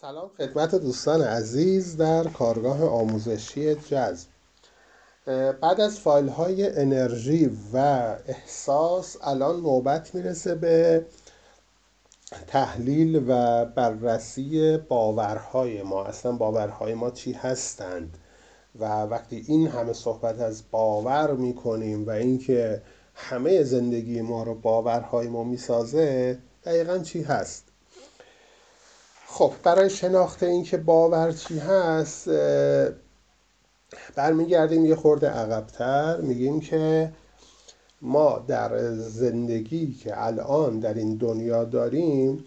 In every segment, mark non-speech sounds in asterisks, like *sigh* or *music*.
سلام خدمت دوستان عزیز در کارگاه آموزشی جذب. بعد از فایل های انرژی و احساس الان نوبت می‌رسه به تحلیل و بررسی باورهای ما. اصلا باورهای ما چی هستند؟ و وقتی این همه صحبت از باور می‌کنیم و اینکه همه زندگی ما رو باورهای ما می‌سازه دقیقا چی هست؟ خب برای شناخت اینکه باور چی هست برمیگردیم یه خورده عقبتر. میگیم که ما در زندگی که الان در این دنیا داریم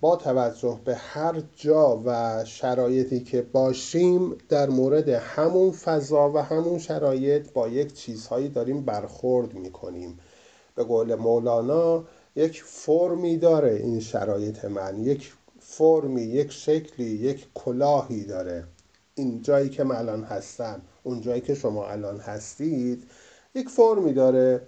با توجه به هر جا و شرایطی که باشیم در مورد همون فضا و همون شرایط با یک چیزهایی داریم برخورد می‌کنیم. به قول مولانا یک فرمی داره این شرایط من. یک فرمی یک شکلی یک کلاهی داره. این جایی که من الان هستم اون جایی که شما الان هستید یک فرمی داره.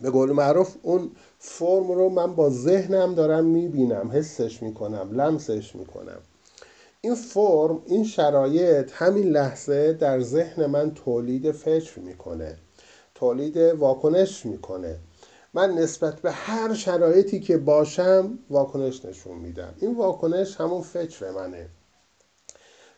به قول معروف اون فرم رو من با ذهنم دارم می‌بینم حسش می‌کنم لمسش می‌کنم. این فرم این شرایط همین لحظه در ذهن من تولید فکر می‌کنه تولید واکنش می‌کنه. من نسبت به هر شرایطی که باشم واکنش نشون میدم. این واکنش همون فکر منه.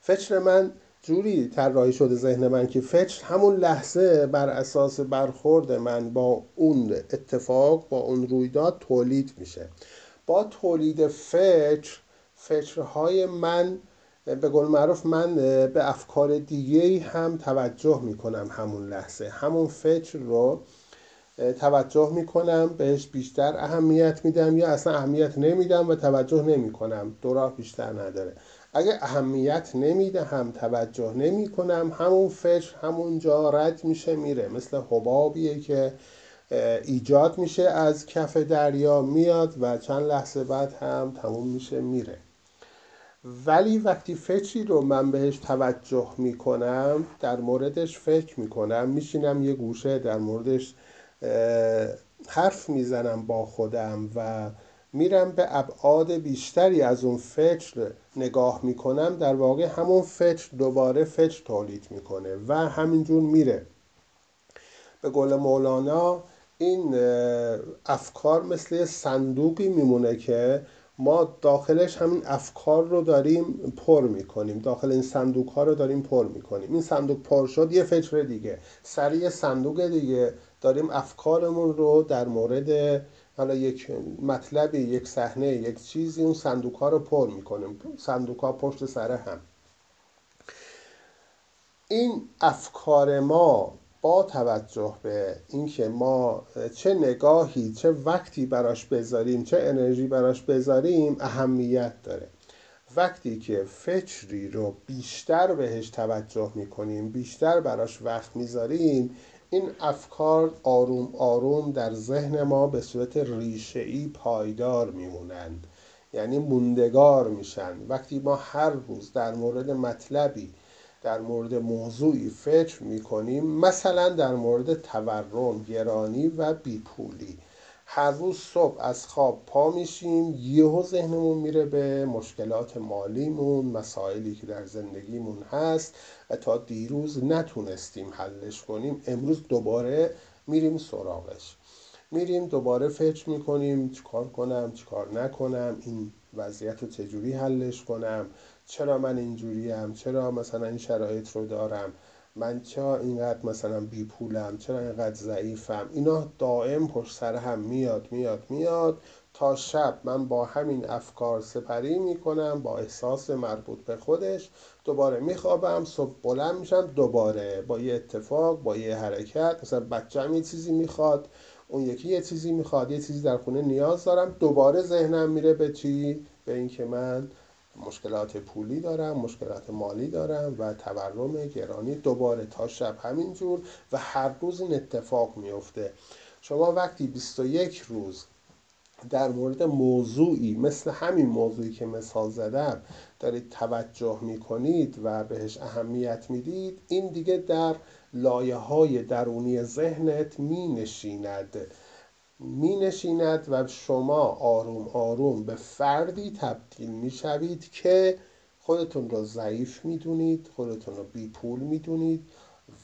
فکر من جوری طراحی شده ذهن من که فکر همون لحظه بر اساس برخورد من با اون اتفاق با اون رویداد تولید میشه. با تولید فکر فکرهای من به قول معروف من به افکار دیگه هم توجه می‌کنم همون لحظه. همون فکر رو توجه می‌کنم بهش بیشتر اهمیت میدم یا اصلا اهمیت نمیدم و توجه نمی‌کنم. دو راه بیشتر نداره. اگه اهمیت نمی‌دهم توجه نمی کنم همون فکر همونجا رد میشه میره. مثل حبابیه که ایجاد میشه از کف دریا میاد و چند لحظه بعد هم تموم میشه میره. ولی وقتی فکری رو من بهش توجه می‌کنم در موردش فکر می‌کنم. میشینم یه گوشه در موردش حرف می‌زنم با خودم و میرم به ابعاد بیشتری از اون فکر نگاه می‌کنم در واقع همون فکر دوباره فکر تولید می‌کنه و همینجور میره. به قول مولانا این افکار مثل صندوقی میمونه که ما داخلش همین افکار رو داریم پر می‌کنیم داخل این صندوق ها رو داریم پر می‌کنیم. این صندوق پر شد یه فکر دیگه. سر یه صندوق دیگه داریم افکارمون رو در مورد حالا یک مطلبی یک صحنه یک چیزی اون صندوق ها رو پر می‌کنیم. صندوق ها پشت سر هم. این افکار ما با توجه به اینکه ما چه نگاهی چه وقتی براش بذاریم چه انرژی براش بذاریم اهمیت داره. وقتی که فکری رو بیشتر بهش توجه می‌کنیم بیشتر براش وقت می‌ذاریم این افکار آروم آروم در ذهن ما به صورت ریشه پایدار میمونند. یعنی موندگار میشن. وقتی ما هر روز در مورد مطلبی در مورد موضوعی فکر می‌کنیم مثلا در مورد تورم گرانی و بیپولی. هر روز صبح از خواب پا میشیم یهو ذهنمون میره به مشکلات مالیمون مسائلی که در زندگیمون هست و تا دیروز نتونستیم حلش کنیم امروز دوباره میریم سراغش. میریم دوباره فکر می‌کنیم چیکار کنم چیکار نکنم این وضعیت رو چجوری حلش کنم چرا من اینجوریم چرا مثلا این شرایط رو دارم. من چرا اینقدر مثلا بی پولم چرا اینقدر ضعیفم؟ اینا دائم پشت سر هم میاد میاد میاد. تا شب من با همین افکار سپری می‌کنم با احساس مربوط به خودش. دوباره میخوابم صبح بلند میشم دوباره با یه اتفاق با یه حرکت. مثلا بچه یه چیزی می‌خواد اون یکی یه چیزی می‌خواد. یه چیزی در خونه نیاز دارم. دوباره ذهنم میره به چی؟ به اینکه من مشکلات پولی دارم مشکلات مالی دارم و تورم گرانی دوباره تا شب همینجور و هر روز این اتفاق میفته. شما وقتی 21 روز در مورد موضوعی مثل همین موضوعی که مثال زدم دارید توجه می‌کنید و بهش اهمیت می‌دید این دیگه در لایه های درونی ذهنت می نشیند می نشیند و شما آروم آروم به فردی تبدیل می شوید که خودتون رو ضعیف می‌دونید خودتون رو بی پول می‌دونید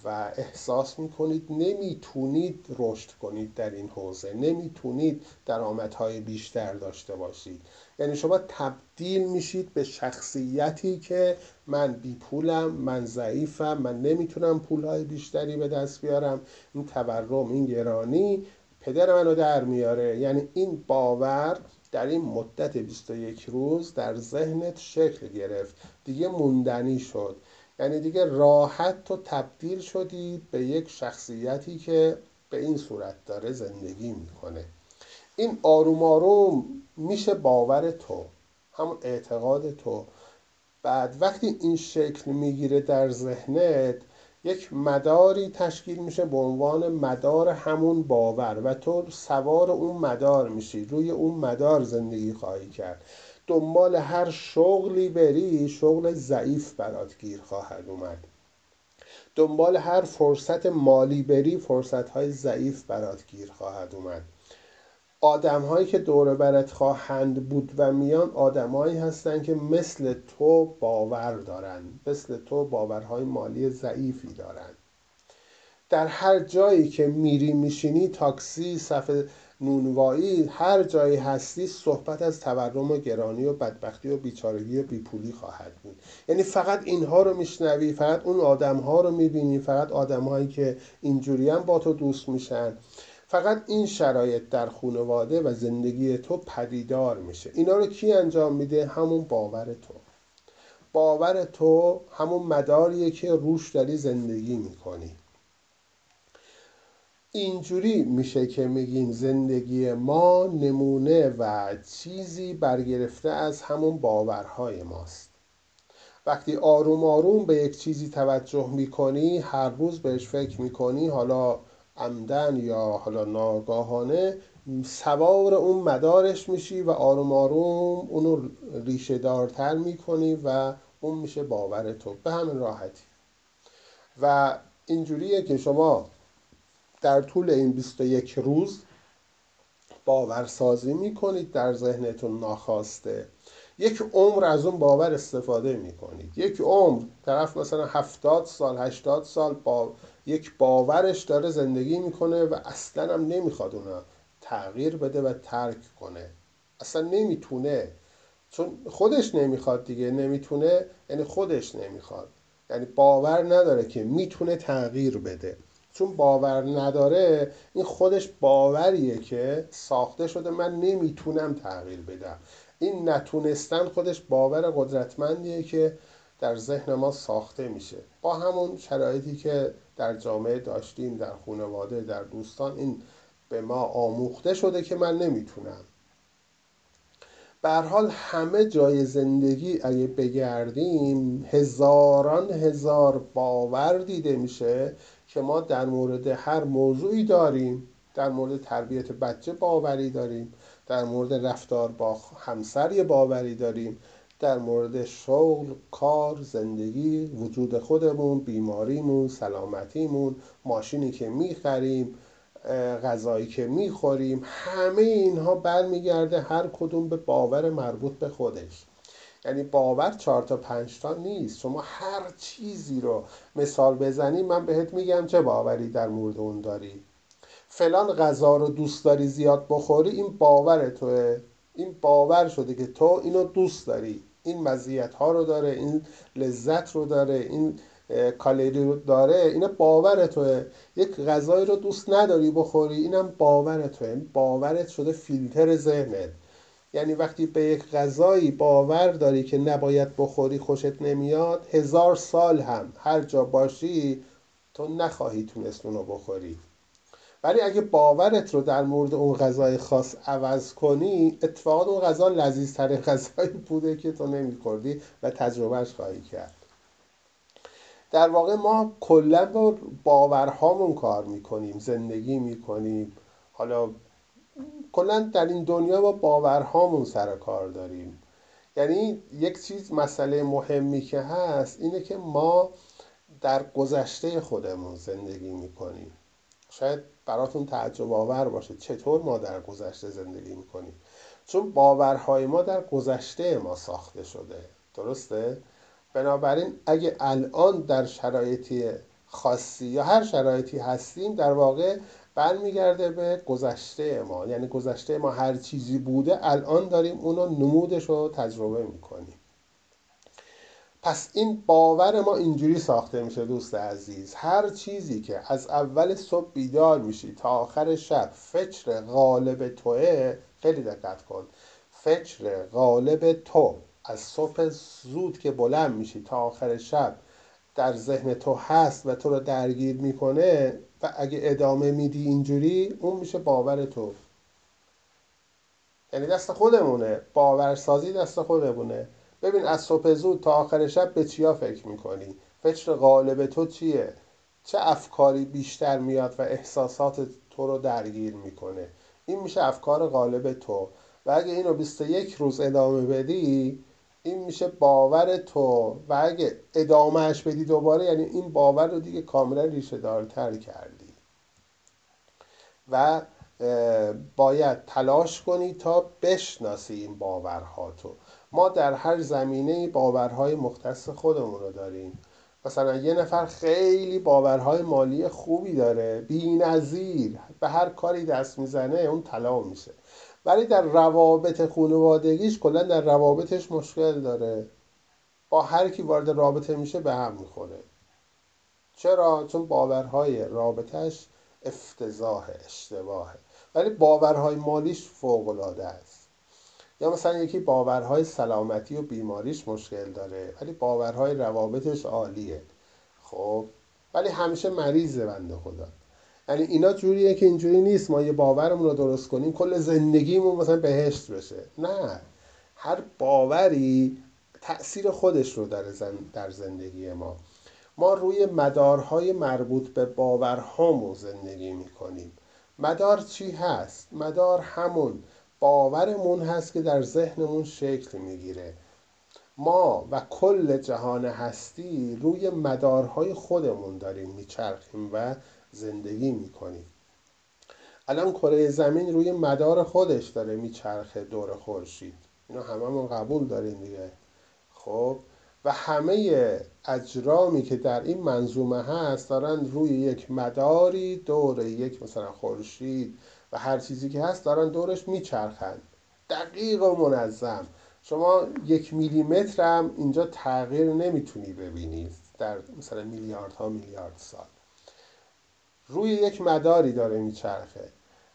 و احساس می‌کنید نمی‌تونید رشد کنید در این حوزه. نمی‌تونید درآمدهای بیشتر داشته باشید. یعنی شما تبدیل میشید به شخصیتی که من بی پولم من ضعیفم من نمی‌تونم پولهای بیشتری به دست بیارم. این تورم این گرانی پدر منو در میاره. یعنی این باور در این مدت 21 روز در ذهنت شکل گرفت. دیگه موندنی شد. یعنی دیگه راحت تو تبدیل شدی به یک شخصیتی که به این صورت داره زندگی می‌کنه. این آروم آروم میشه باور تو همون اعتقاد تو. بعد وقتی این شکل می‌گیره در ذهنت یک مداری تشکیل میشه به عنوان مدار همون باور و تو سوار اون مدار میشی روی اون مدار زندگی خواهی کرد. دنبال هر شغلی بری شغل ضعیف برات گیر خواهد اومد. دنبال هر فرصت مالی بری فرصت های ضعیف برات گیر خواهد اومد. آدم هایی که دور برت خواهند بود و میان آدمهایی هستند که مثل تو باور دارند مثل تو باورهای مالی ضعیفی دارند. در هر جایی که میری میشینی تاکسی صفحه نونوایی هر جایی هستی صحبت از تورم و گرانی و بدبختی و بیچارگی و بیپولی خواهد بود. یعنی فقط اینها رو میشنوی فقط اون آدم ها رو می‌بینی فقط آدم هایی که اینجوری هم با تو دوست میشن. فقط این شرایط در خانواده و زندگی تو پدیدار میشه. اینا رو کی انجام میده؟ همون باور تو. باور تو همون مداریه که روش داری زندگی می‌کنی. اینجوری میشه که میگیم زندگی ما نمونه و چیزی برگرفته از همون باورهای ماست. وقتی آروم آروم به یک چیزی توجه می‌کنی هر روز بهش فکر می‌کنی حالا عمدن یا حالا ناگاهانه سوار اون مدارش میشی و آروم آروم اونو ریشه دارتر می‌کنی و اون میشه باور تو. به همین راحتی. و اینجوریه که شما در طول این 21 روز باورسازی می‌کنید در ذهنتون ناخواسته. یک عمر از اون باور استفاده می‌کنید. یک عمر طرف مثلا 70 سال 80 سال با یک باورش داره زندگی می‌کنه و اصلا هم نمی‌خواد اونا تغییر بده و ترک کنه. اصلا نمی‌تونه. چون خودش نمی‌خواد دیگه. نمی‌تونه یعنی خودش نمی‌خواد. یعنی باور نداره که می‌تونه تغییر بده. چون باور نداره این خودش باوریه که ساخته شده من نمی‌تونم تغییر بدم. این نتونستن خودش باور قدرتمندیه که در ذهن ما ساخته میشه. با همون شرایطی که در جامعه داشتیم در خانواده در دوستان این به ما آموخته شده که من نمی‌تونم. به حال همه جای زندگی اگه بگردیم هزاران هزار باور دیده میشه که ما در مورد هر موضوعی داریم. در مورد تربیت بچه باوری داریم. در مورد رفتار با همسر یه باوری داریم. در مورد شغل، کار، زندگی، وجود خودمون، بیماریمون، سلامتیمون، ماشینی که می‌خریم، غذایی که می‌خوریم همه اینها برمیگرده هر کدوم به باور مربوط به خودش. یعنی باور چهار تا پنج تا نیست. شما هر چیزی رو مثال بزنی من بهت میگم چه باوری در مورد اون داری. فلان غذا رو دوست داری زیاد بخوری این باور توه. این باور شده که تو اینو دوست داری. این مزیت ها رو داره این لذت رو داره این کالری رو داره. اینا باور توه. یک غذایی رو دوست نداری بخوری اینم باور توه. باورت شده فیلتر ذهنت. یعنی وقتی به یک غذایی باور داری که نباید بخوری خوشت نمیاد هزار سال هم هر جا باشی تو نخواهی تونست اونو بخوری. ولی اگه باورت رو در مورد اون غذای خاص عوض کنی اتفاقا اون غذا لذیذترین *laughs* غذایی بوده که تو نمیخوردی و تجربهش خواهی کرد. در واقع ما کلا با باورهامون کار می‌کنیم زندگی می‌کنیم. حالا کلا در این دنیا با باورهامون سر کار داریم. یعنی یک چیز مسئله مهمی که هست اینه که ما در گذشته خودمون زندگی می‌کنیم. شاید براتون تعجب آور باشه چطور ما در گذشته زندگی می‌کنیم. چون باورهای ما در گذشته ما ساخته شده. درسته؟ بنابراین اگه الان در شرایطی خاصی یا هر شرایطی هستیم در واقع برمیگرده به گذشته ما. یعنی گذشته ما هر چیزی بوده الان داریم اونو نمودش رو تجربه می‌کنیم. پس این باور ما اینجوری ساخته میشه دوست عزیز. هر چیزی که از اول صبح بیدار میشی تا آخر شب فکر غالب توه خیلی دقت کن. فکر غالب تو. از صبح زود که بلند میشی تا آخر شب در ذهن تو هست و تو رو درگیر می‌کنه و اگه ادامه میدی اینجوری اون میشه باور تو. یعنی دست خودمونه. باورسازی دست خودمونه. ببین از صبح زود تا آخر شب به چیا فکر می‌کنی؟ فکر غالب تو چیه؟ چه افکاری بیشتر میاد و احساسات تو رو درگیر می‌کنه؟ این میشه افکار غالب تو. و اگه اینو 21 روز ادامه بدی این میشه باور تو. و اگه ادامهش بدی دوباره یعنی این باور رو دیگه کاملا ریشه دارتر کردی. و باید تلاش کنی تا بشناسی این باورها تو. ما در هر زمینه باورهای مختص خودمون رو داریم. مثلا یه نفر خیلی باورهای مالی خوبی داره بی نظیر به هر کاری دست می‌زنه اون طلا میشه. ولی در روابط خانوادگیش کلا در روابطش مشکل داره. با هر کی وارد رابطه میشه به هم می‌خوره. چرا؟ چون باورهای رابطهش افتضاح اشتباهه. ولی باورهای مالیش فوقالعاده است. یا مثلا یکی باورهای سلامتی و بیماریش مشکل داره ولی باورهای روابطش عالیه. خب ولی همیشه مریضه بنده خدا. یعنی اینا جوریه که اینجوری نیست. ما یه باورمون رو درست کنیم کل زندگیمون مثلا بهشت بشه. نه. هر باوری تأثیر خودش رو در, در زندگی ما. ما روی مدارهای مربوط به باورهامون زندگی می‌کنیم. مدار چی هست؟ مدار همون باورمون هست که در ذهنمون شکل می‌گیره. ما و کل جهان هستی روی مدارهای خودمون داریم میچرخیم و زندگی می‌کنیم. الان کره زمین روی مدار خودش داره میچرخه دور خورشید. اینا هممون قبول داریم دیگه. خب؟ و همه اجرامی که در این منظومه هست دارن روی یک مداری دور یک مثلا خورشید و هر چیزی که هست دارن دورش میچرخند دقیق و منظم. شما یک میلیمتر هم اینجا تغییر نمی‌تونی ببینید در مثلا میلیاردها میلیارد سال. روی یک مداری داره میچرخه.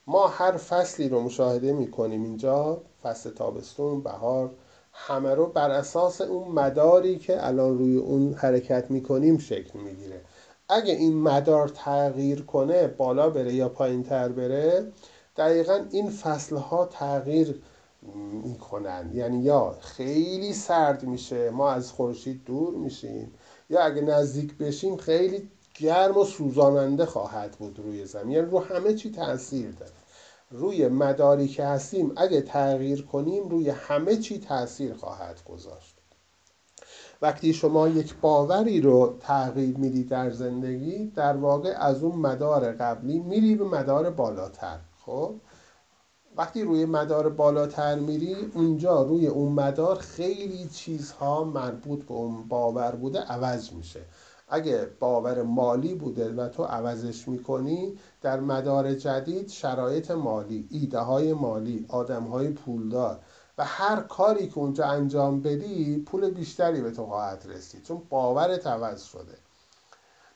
ما هر فصلی رو مشاهده می‌کنیم اینجا فصل تابستون بهار همه رو بر اساس اون مداری که الان روی اون حرکت می‌کنیم شکل می‌گیره. اگه این مدار تغییر کنه بالا بره یا پایین تر بره دقیقا این فصل ها تغییر می‌کنن. یعنی یا خیلی سرد میشه ما از خورشید دور میشیم یا اگه نزدیک بشیم خیلی گرم و سوزاننده خواهد بود روی زمین. یعنی رو همه چی تاثیر داره. روی مداری که هستیم اگه تغییر کنیم روی همه چی تاثیر خواهد گذاشت. وقتی شما یک باوری رو تغییر میدی در زندگی در واقع از اون مدار قبلی میری به مدار بالاتر خب؟ وقتی روی مدار بالاتر میری اونجا روی اون مدار خیلی چیزها مربوط به اون باور بوده عوض میشه. اگه باور مالی بوده و تو عوضش می‌کنی در مدار جدید شرایط مالی ایده های مالی آدم های پولدار و هر کاری که اونجا انجام بدی پول بیشتری به تو خواهد رسید. چون باورت عوض شده.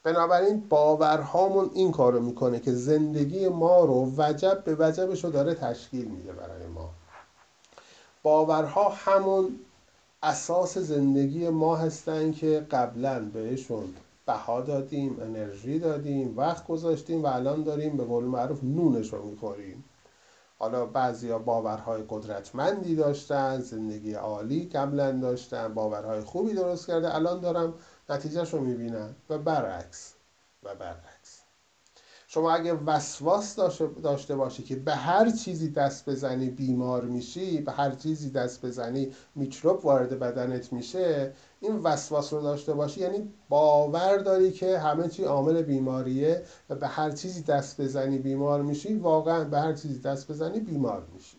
بنابراین باورهامون این کارو می‌کنه که زندگی ما رو وجب به وجبش رو داره تشکیل میده برای ما. باورها همون اساس زندگی ما هستن که قبلا بهشون بها دادیم انرژی دادیم وقت گذاشتیم و الان داریم به قول معروف نونش رو می‌خوریم. حالا بعضی ها باورهای قدرتمندی داشتن زندگی عالی قبلا داشتن باورهای خوبی درست کرده الان دارم نتیجهش رو می‌بینن و برعکس و برعکس. شما اگه وسواس داشته باشی که به هر چیزی دست بزنی بیمار میشی به هر چیزی دست بزنی میکروب وارد بدنت میشه این وسواس رو داشته باشی یعنی باور داری که همه چی عامل بیماریه و به هر چیزی دست بزنی بیمار میشی واقعا به هر چیزی دست بزنی بیمار میشی.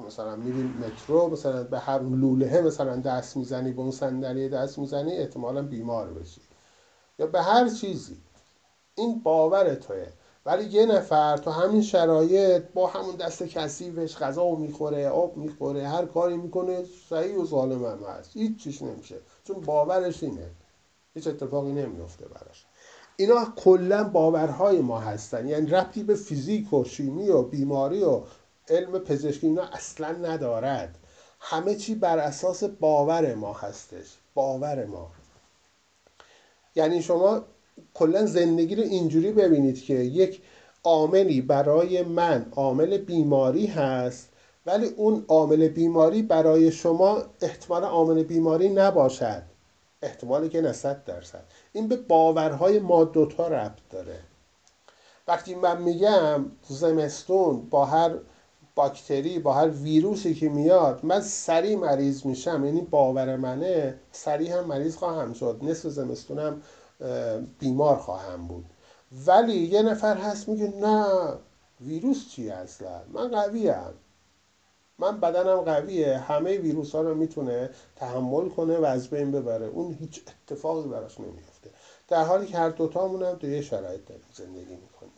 مثلا میری مترو مثلا به هر لوله مثلا دست می‌زنی به اون صندلی دست می‌زنی احتمالا بیمار بشی. یا به هر چیزی. این باور توه. ولی یه نفر تو همین شرایط با همون دست کثیفش غذا می‌خوره آب می‌خوره هر کاری می‌کنه صحیح و ظالم هم هست. هیچ چیش نمیشه. چون باورش اینه. هیچ اتفاقی نمیفته براش. اینا کلا باورهای ما هستن. یعنی ربطی به فیزیک و شیمی و بیماری و علم پزشکی اینا اصلا ندارد. همه چی بر اساس باور ما هستش. باور ما. یعنی شما کلا زندگی رو اینجوری ببینید که یک عاملی برای من عامل بیماری هست ولی اون عامل بیماری برای شما احتمال عامل بیماری نباشد. احتمالی که نه درصد. این به باورهای ما دوتا ربط داره. وقتی من میگم زمستون با هر باکتری با هر ویروسی که میاد من سریع مریض میشم یعنی باور منه سریع هم مریض خواهم شد. نصف زمستونم بیمار خواهم بود. ولی یه نفر هست میگه نه ویروس چی اصلا من قویم. من بدنم قویه. همه ویروس ها رو می‌تونه تحمل کنه و از بین ببره. اون هیچ اتفاقی براش نمیفته در حالی که هر دوتامون هم تو یه شرایط زندگی می‌کنیم.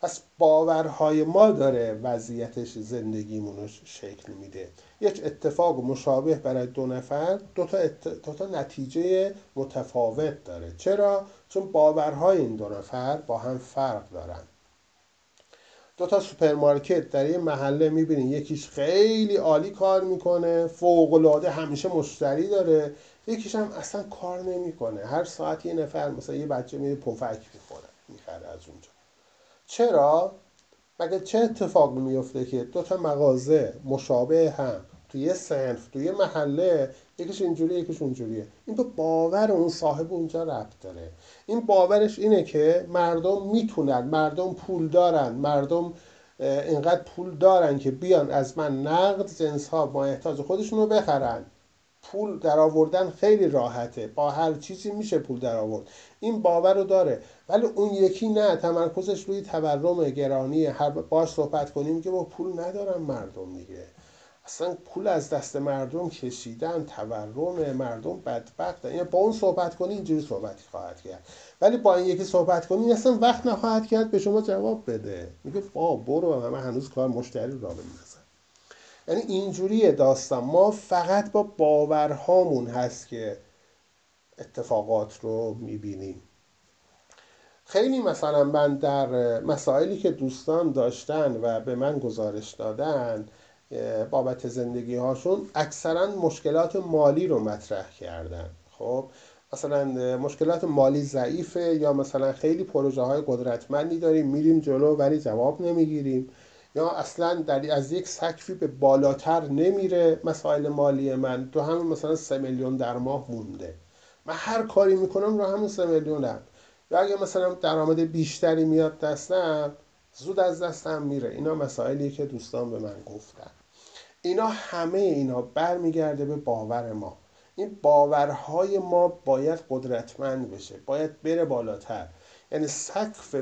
پس باورهای ما داره وضعیتش زندگیمون رو شکل میده. یک اتفاق مشابه برای دو نفر دو تا, دو تا نتیجه متفاوت داره. چرا؟ چون باورهای این دو نفر با هم فرق دارن. دو تا سوپرمارکت در یه محله می‌بینین یکیش خیلی عالی کار می‌کنه فوق العاده همیشه مشتری داره یکیش هم اصلا کار نمی‌کنه. هر ساعت یه نفر مثلا یه بچه میره پفک می‌خوره می‌خره از اونجا. چرا؟ مگه چه اتفاقی میفته که دو تا مغازه مشابه هم توی یه صنف توی یه محله یکیش اینجوری یکیش اونجوریه. این به باور اون صاحب اونجا ربط داره. این باورش اینه که مردم می‌تونن مردم پول دارن مردم اینقدر پول دارن که بیان از من نقد جنس ها با احتاج خودشون رو بخرن. پول در آوردن خیلی راحته. با هر چیزی میشه پول در آورد. این باور رو داره. ولی اون یکی نه تمرکزش روی تورم گرانی. هر باش صحبت کنیم که با پول ندارن مردم دیگه. اصلا پول از دست مردم کشیدن تورم مردم بدبخت. یعنی با اون صحبت کنی اینجوری صحبتی خواهد کرد. ولی با این یکی صحبت کنی اصلا وقت نخواهد کرد به شما جواب بده. میگه با برو من هنوز کار مشتری را بندازم یعنی اینجوری داستان. ما فقط با باورهامون هست که اتفاقات رو می‌بینیم. خیلی مثلا من در مسائلی که دوستان داشتن و به من گزارش دادن بابت زندگی هاشون اکثرا مشکلات مالی رو مطرح کردن. خب مثلا مشکلات مالی ضعیفه یا مثلا خیلی پروژه های قدرتمندی داریم میریم جلو ولی جواب نمی‌گیریم. یا اصلا در از یک سقفی به بالاتر نمیره مسائل مالی من. تو همین مثلا سه میلیون در ماه مونده. من هر کاری می‌کنم رو همون سه میلیونم. یا اگه مثلا درآمد بیشتری میاد دستم زود از دستم میره. اینا مسائلی که دوستان به من گفتن. اینا همه اینا برمیگرده به باور ما. این باورهای ما باید قدرتمند بشه. باید بره بالاتر. یعنی سقف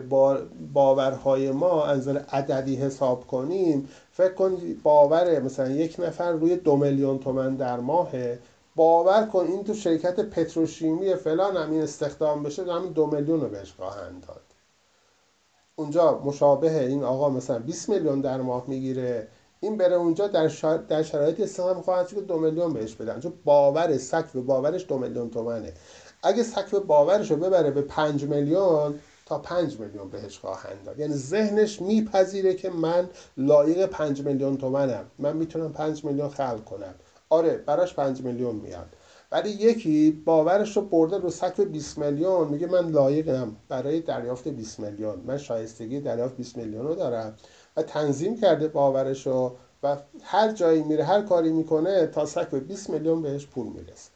باورهای ما از عددی حساب کنیم فکر کنید باور مثلا یک نفر روی دو میلیون تومن در ماهه. باور کن این تو شرکت پتروشیمی فلان هم این استخدام بشه همین دو میلیون رو بهش خواهند داد. اونجا مشابه این آقا مثلا 20 میلیون در ماه می‌گیره. این بره اونجا در, شا... در شرایط استخدام خواهد که دو میلیون بهش بدن. چون باور سقف باورش دو میلیون تومنه. اگه سقف باورش رو ببره به 5 میلیون تا 5 میلیون بهش خواهند داد. یعنی ذهنش میپذیره که من لایق 5 میلیون تومنم. من می‌تونم 5 میلیون خلق کنم. آره براش 5 میلیون میاد. ولی یکی باورش رو برده رو سقف 20 میلیون میگه من لایقم. برای دریافت 20 میلیون. من شایستگی دریافت 20 میلیون رو دارم. و تنظیم کرده باورش رو و هر جایی میره هر کاری می‌کنه تا سقف 20 میلیون بهش پول می‌رسه.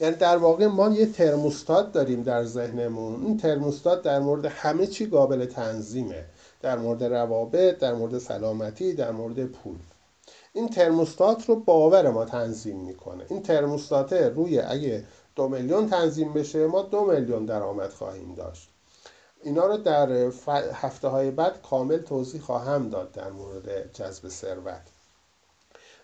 یعنی در واقع ما یه ترموستات داریم در ذهنمون. این ترموستات در مورد همه چی قابل تنظیمه. در مورد روابط در مورد سلامتی در مورد پول. این ترموستات رو باور ما تنظیم می‌کنه. این ترموستات روی اگه دو میلیون تنظیم بشه ما دو میلیون درآمد خواهیم داشت. اینا رو در هفته های بعد کامل توضیح خواهم داد در مورد جذب ثروت.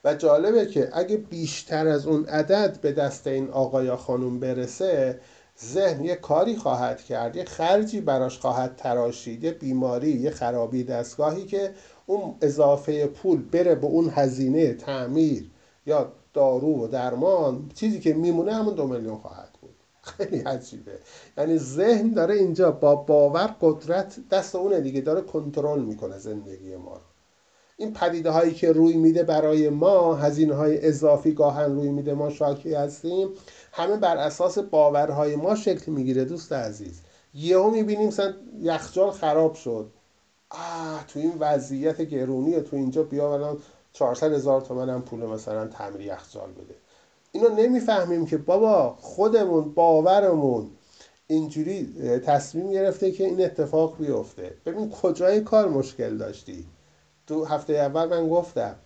و جالبه که اگه بیشتر از اون عدد به دست این آقا یا خانم برسه ذهن یه کاری خواهد کرد یه خرجی براش خواهد تراشید یه بیماری یه خرابی دستگاهی که اون اضافه پول بره به اون هزینه تعمیر یا دارو و درمان چیزی که میمونه همون دو میلیون خواهد. خیلی عجیبه. یعنی ذهن داره اینجا با باور قدرت دست اونه دیگه داره کنترل می‌کنه زندگی ما رو. این پدیده هایی که روی میده برای ما هزینه های اضافی گاهن روی میده ما شاکی هستیم همه بر اساس باورهای ما شکل می‌گیره دوست عزیز. یهو می‌بینیم مثلا یخچال خراب شد. آه تو این وضعیت گرونی تو اینجا بیا الان 400 هزار تومن هم پول مثلا تعمیر یخچال بده. اینو نمی‌فهمیم که بابا خودمون باورمون اینجوری تصمیم گرفته که این اتفاق بیفته. ببین کجای کار مشکل داشتی؟ تو هفته اول من گفتم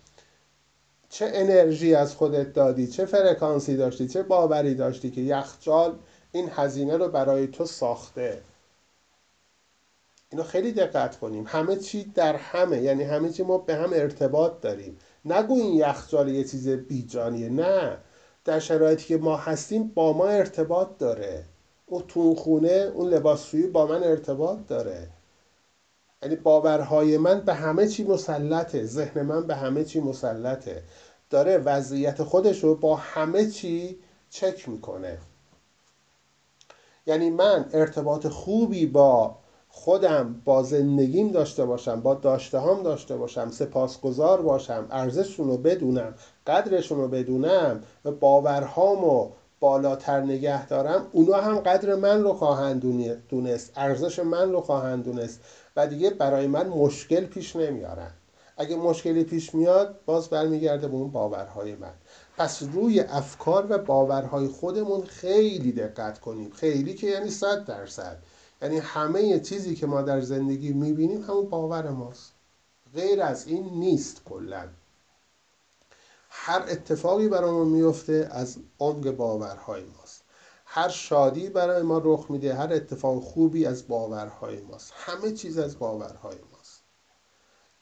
چه انرژی از خودت دادی؟ چه فرکانسی داشتی؟ چه باوری داشتی که یخچال این هزینه رو برای تو ساخته؟ اینو خیلی دقت کنیم. همه چی در همه یعنی همه چی ما به هم ارتباط داریم. نگو این یخچال یه چیز بیجانیه نه. در شرایطی که ما هستیم با ما ارتباط داره. اون تون خونه اون لباسشویی با من ارتباط داره. یعنی باورهای من به همه چی مسلطه. ذهن من به همه چی مسلطه. داره وضعیت خودش رو با همه چی چک می‌کنه. یعنی من ارتباط خوبی با خودم با زندگیم داشته باشم با داشته هم داشته باشم سپاسگزار باشم ارزششون رو بدونم. قدرشون رو بدونم و باورهامو بالاتر نگه دارم اونا هم قدر من رو خواهند دونست ارزش من رو خواهند دونست و دیگه برای من مشکل پیش نمیارن. اگه مشکلی پیش میاد باز برمیگرده به اون باورهای من. پس روی افکار و باورهای خودمون خیلی دقت کنیم. خیلی که یعنی صد درصد. یعنی همه چیزی که ما در زندگی می‌بینیم همون باور ماست. غیر از این نیست کلا. هر اتفاقی برامون میفته از عمق باورهای ماست. هر شادی برای ما رخ میده هر اتفاق خوبی از باورهای ماست. همه چیز از باورهای ماست.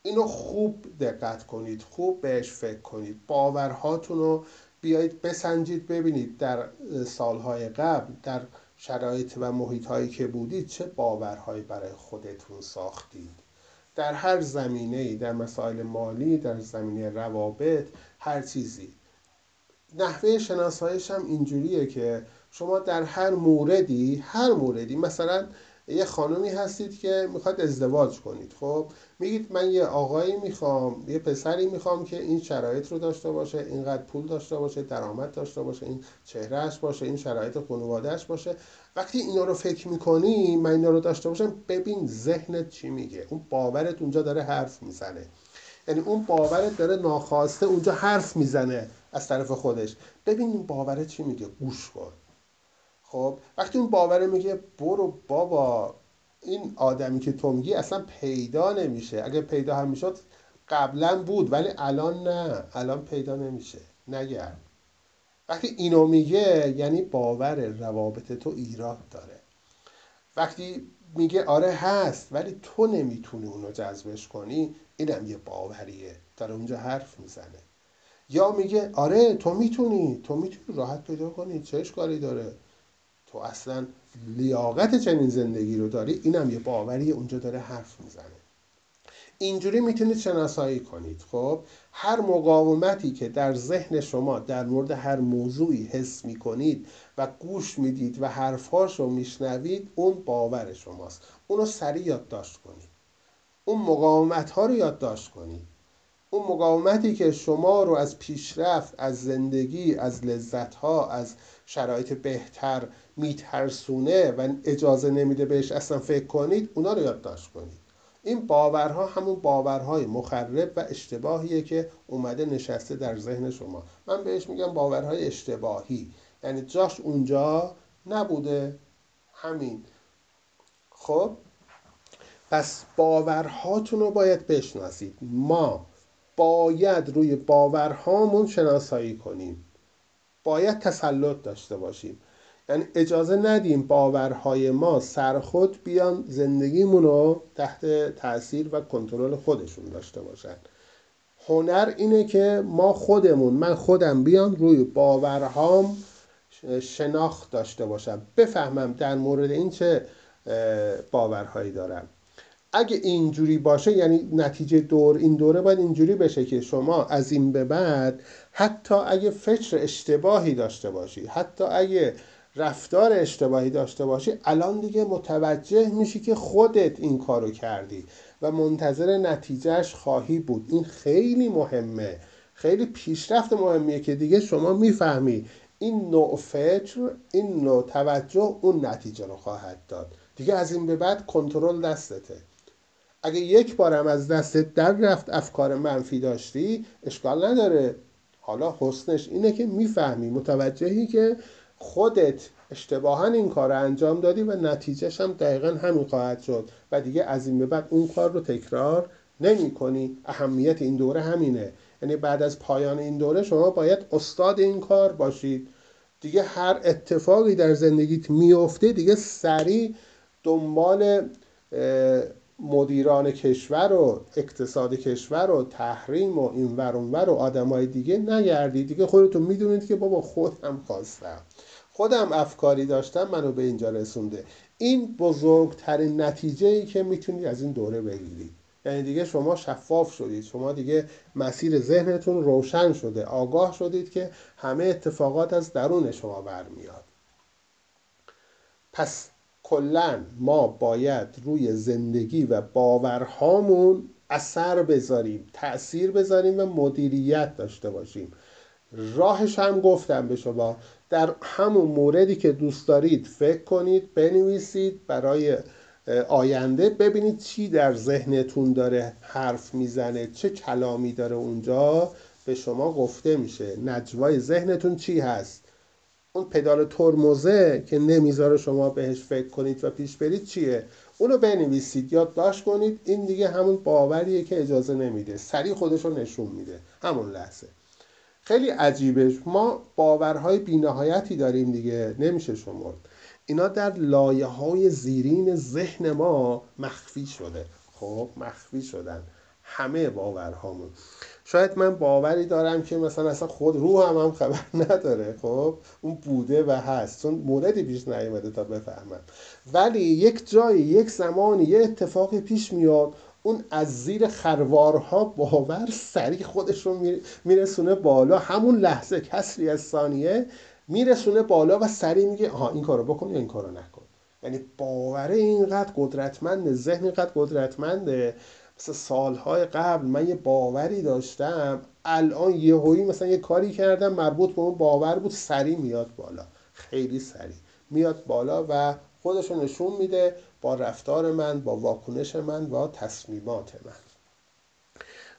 اینو خوب دقت کنید خوب بهش فکر کنید. باورهاتون رو بیایید بسنجید ببینید در سالهای قبل در شرایط و محیط هایی که بودید چه باورهایی برای خودتون ساختید. در هر زمینه در مسائل مالی در زمینه روابط هر چیزی. نحوه شناسایش هم اینجوریه که شما در هر موردی هر موردی مثلا یه خانمی هستید که می‌خواد ازدواج کنید. خب میگید من یه آقایی می‌خوام یه پسری می‌خوام که این شرایط رو داشته باشه اینقدر پول داشته باشه درآمد داشته باشه این چهرهش باشه این شرایط خانوادهش باشه. وقتی اینا رو فکر می‌کنی من اینا رو داشته باشم ببین ذهنت چی میگه. اون باورت اونجا داره حرف می‌زنه. یعنی اون باورت داره ناخواسته اونجا حرف می‌زنه از طرف خودش. ببین این باورت چی میگه؟ گوش کن. خب وقتی اون باوره میگه برو بابا این آدمی که تو میگی اصلا پیدا نمیشه. اگه پیدا هم می‌شد قبلا بود ولی الان نه. الان پیدا نمیشه. نگرد. وقتی اینو میگه یعنی باور روابط تو ایراد داره. وقتی میگه آره هست ولی تو نمی‌تونی اونو جذبش کنی اینم یه باوریه. داره اونجا حرف می‌زنه. یا میگه آره تو می‌تونی. تو می‌تونی راحت پیدا کنی. چه اشکالی داره؟ تو اصلا لیاقت چنین زندگی رو داری اینم یه باوری اونجا داره حرف می‌زنه. اینجوری می‌تونید شناسایی کنید. خب هر مقاومتی که در ذهن شما در مورد هر موضوعی حس می‌کنید و گوش می‌دید و حرفهاش رو میشنوید اون باور شماست. اونو سریع یادداشت کنید. اون مقاومت ها رو یادداشت کنید. اون مقاومتی که شما رو از پیشرفت از زندگی از لذت ها از شرایط بهتر میترسونه و اجازه نمیده بهش اصلا فکر کنید اونا رو یادداشت کنید. این باورها همون باورهای مخرب و اشتباهیه که اومده نشسته در ذهن شما. من بهش میگم باورهای اشتباهی. یعنی جاش اونجا نبوده. همین. خب؟ پس باورهاتون رو باید بشناسید. ما باید روی باورهامون شناسایی کنیم. باید تسلط داشته باشیم. یعنی اجازه ندیم باورهای ما سرخود بیان زندگیمون رو تحت تاثیر و کنترل خودشون داشته باشن. هنر اینه که ما خودمون من خودم بیام روی باورهام شناخت داشته باشم. بفهمم در مورد این چه باورهایی دارم. اگه اینجوری باشه یعنی نتیجه دور این دوره باید اینجوری بشه که شما از این به بعد حتی اگه فکر اشتباهی داشته باشی حتی اگه رفتار اشتباهی داشته باشی الان دیگه متوجه میشی که خودت این کارو کردی و منتظر نتیجهش خواهی بود. این خیلی مهمه. خیلی پیشرفت مهمیه که دیگه شما می‌فهمی این نوع فکر این نوع توجه اون نتیجه رو خواهد داد. دیگه از این به بعد کنترل دستته. اگه یک بارم از دستت در رفت افکار منفی داشتی اشکال نداره. حالا حسنش اینه که می‌فهمی. متوجهی که خودت اشتباها این کار رو انجام دادی و نتیجهش هم دقیقا همین خواهد شد و دیگه از این به بعد اون کار رو تکرار نمی کنی اهمیت این دوره همینه. یعنی بعد از پایان این دوره شما باید استاد این کار باشید. دیگه هر اتفاقی در زندگیت میفته دیگه سریع دنبال مدیران کشور و اقتصاد کشور و تحریم و این ور و آدمای دیگه نگردید دیگه خودتون می‌دونید که بابا خودم خواستم. خودم افکاری داشتم منو به اینجا رسونده. این بزرگترین نتیجه ای که می‌تونید از این دوره بگیرید. یعنی دیگه شما شفاف شدید. شما دیگه مسیر ذهنتون روشن شده. آگاه شدید که همه اتفاقات از درون شما برمیاد. پس کلا ما باید روی زندگی و باورهامون اثر بذاریم تاثیر بذاریم و مدیریت داشته باشیم. راهش هم گفتم به شما در همون موردی که دوست دارید فکر کنید بنویسید برای آینده ببینید چی در ذهنتون داره حرف می‌زنه چه کلامی داره اونجا. به شما گفته میشه نجوای ذهنتون چی هست. اون پدال ترمزه که نمی‌ذاره شما بهش فکر کنید و پیش برید چیه؟ اونو بنویسید یادداشت کنید. این دیگه همون باوریه که اجازه نمیده. سریع خودش رو نشون میده. همون لحظه. خیلی عجیبه. ما باورهای بینهایتی داریم دیگه. نمیشه شما اینا در لایه های زیرین ذهن ما مخفی شده. خب مخفی شدن. همه باورهامون. شاید من باوری دارم که مثلا اصلا خود روح هم, هم خبر نداره خب؟ اون بوده و هست. چون موردی پیش نیومده تا بفهمم. ولی یک جایی یک زمانی یه اتفاقی پیش میاد اون از زیر خروارها باور سریع خودش رو میرسونه بالا. همون لحظه کسری از ثانیه میرسونه بالا و سریع میگه آها این کارو بکن یا این کارو نکن. یعنی باوره اینقدر قدرتمنده ذهن اینقدر قدرتمنده مثل سالهای قبل من یه باوری داشتم الان یهویی مثلا یه کاری کردم مربوط به اون باور بود سریع میاد بالا خیلی سریع میاد بالا و خودشو نشون میده با رفتار من با واکنش من با تصمیمات من.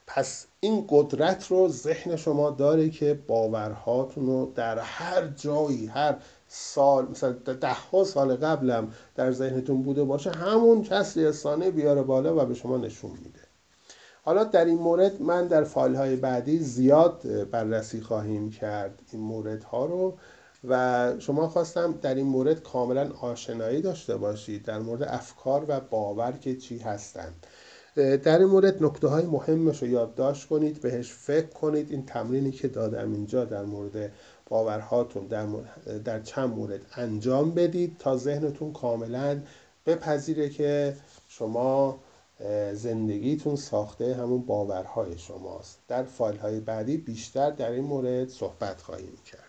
پس این قدرت رو ذهن شما داره که باورهاتون رو در هر جایی هر سال مثلا ده ها سال قبلم در ذهنتون بوده باشه همون کسری ثانیه بیاره بالا و به شما نشون میده. حالا در این مورد من در فایل های بعدی زیاد بررسی خواهیم کرد این مورد ها رو و شما خواستم در این مورد کاملا آشنایی داشته باشید در مورد افکار و باور که چی هستند در این مورد نکته های مهمش رو یادداشت کنید بهش فکر کنید. این تمرینی که دادم اینجا در مورد باورهاتون در, در چند مورد انجام بدید تا ذهنتون کاملا بپذیره که شما زندگیتون ساخته همون باورهای شماست. در فایل های بعدی بیشتر در این مورد صحبت خواهیم کرد.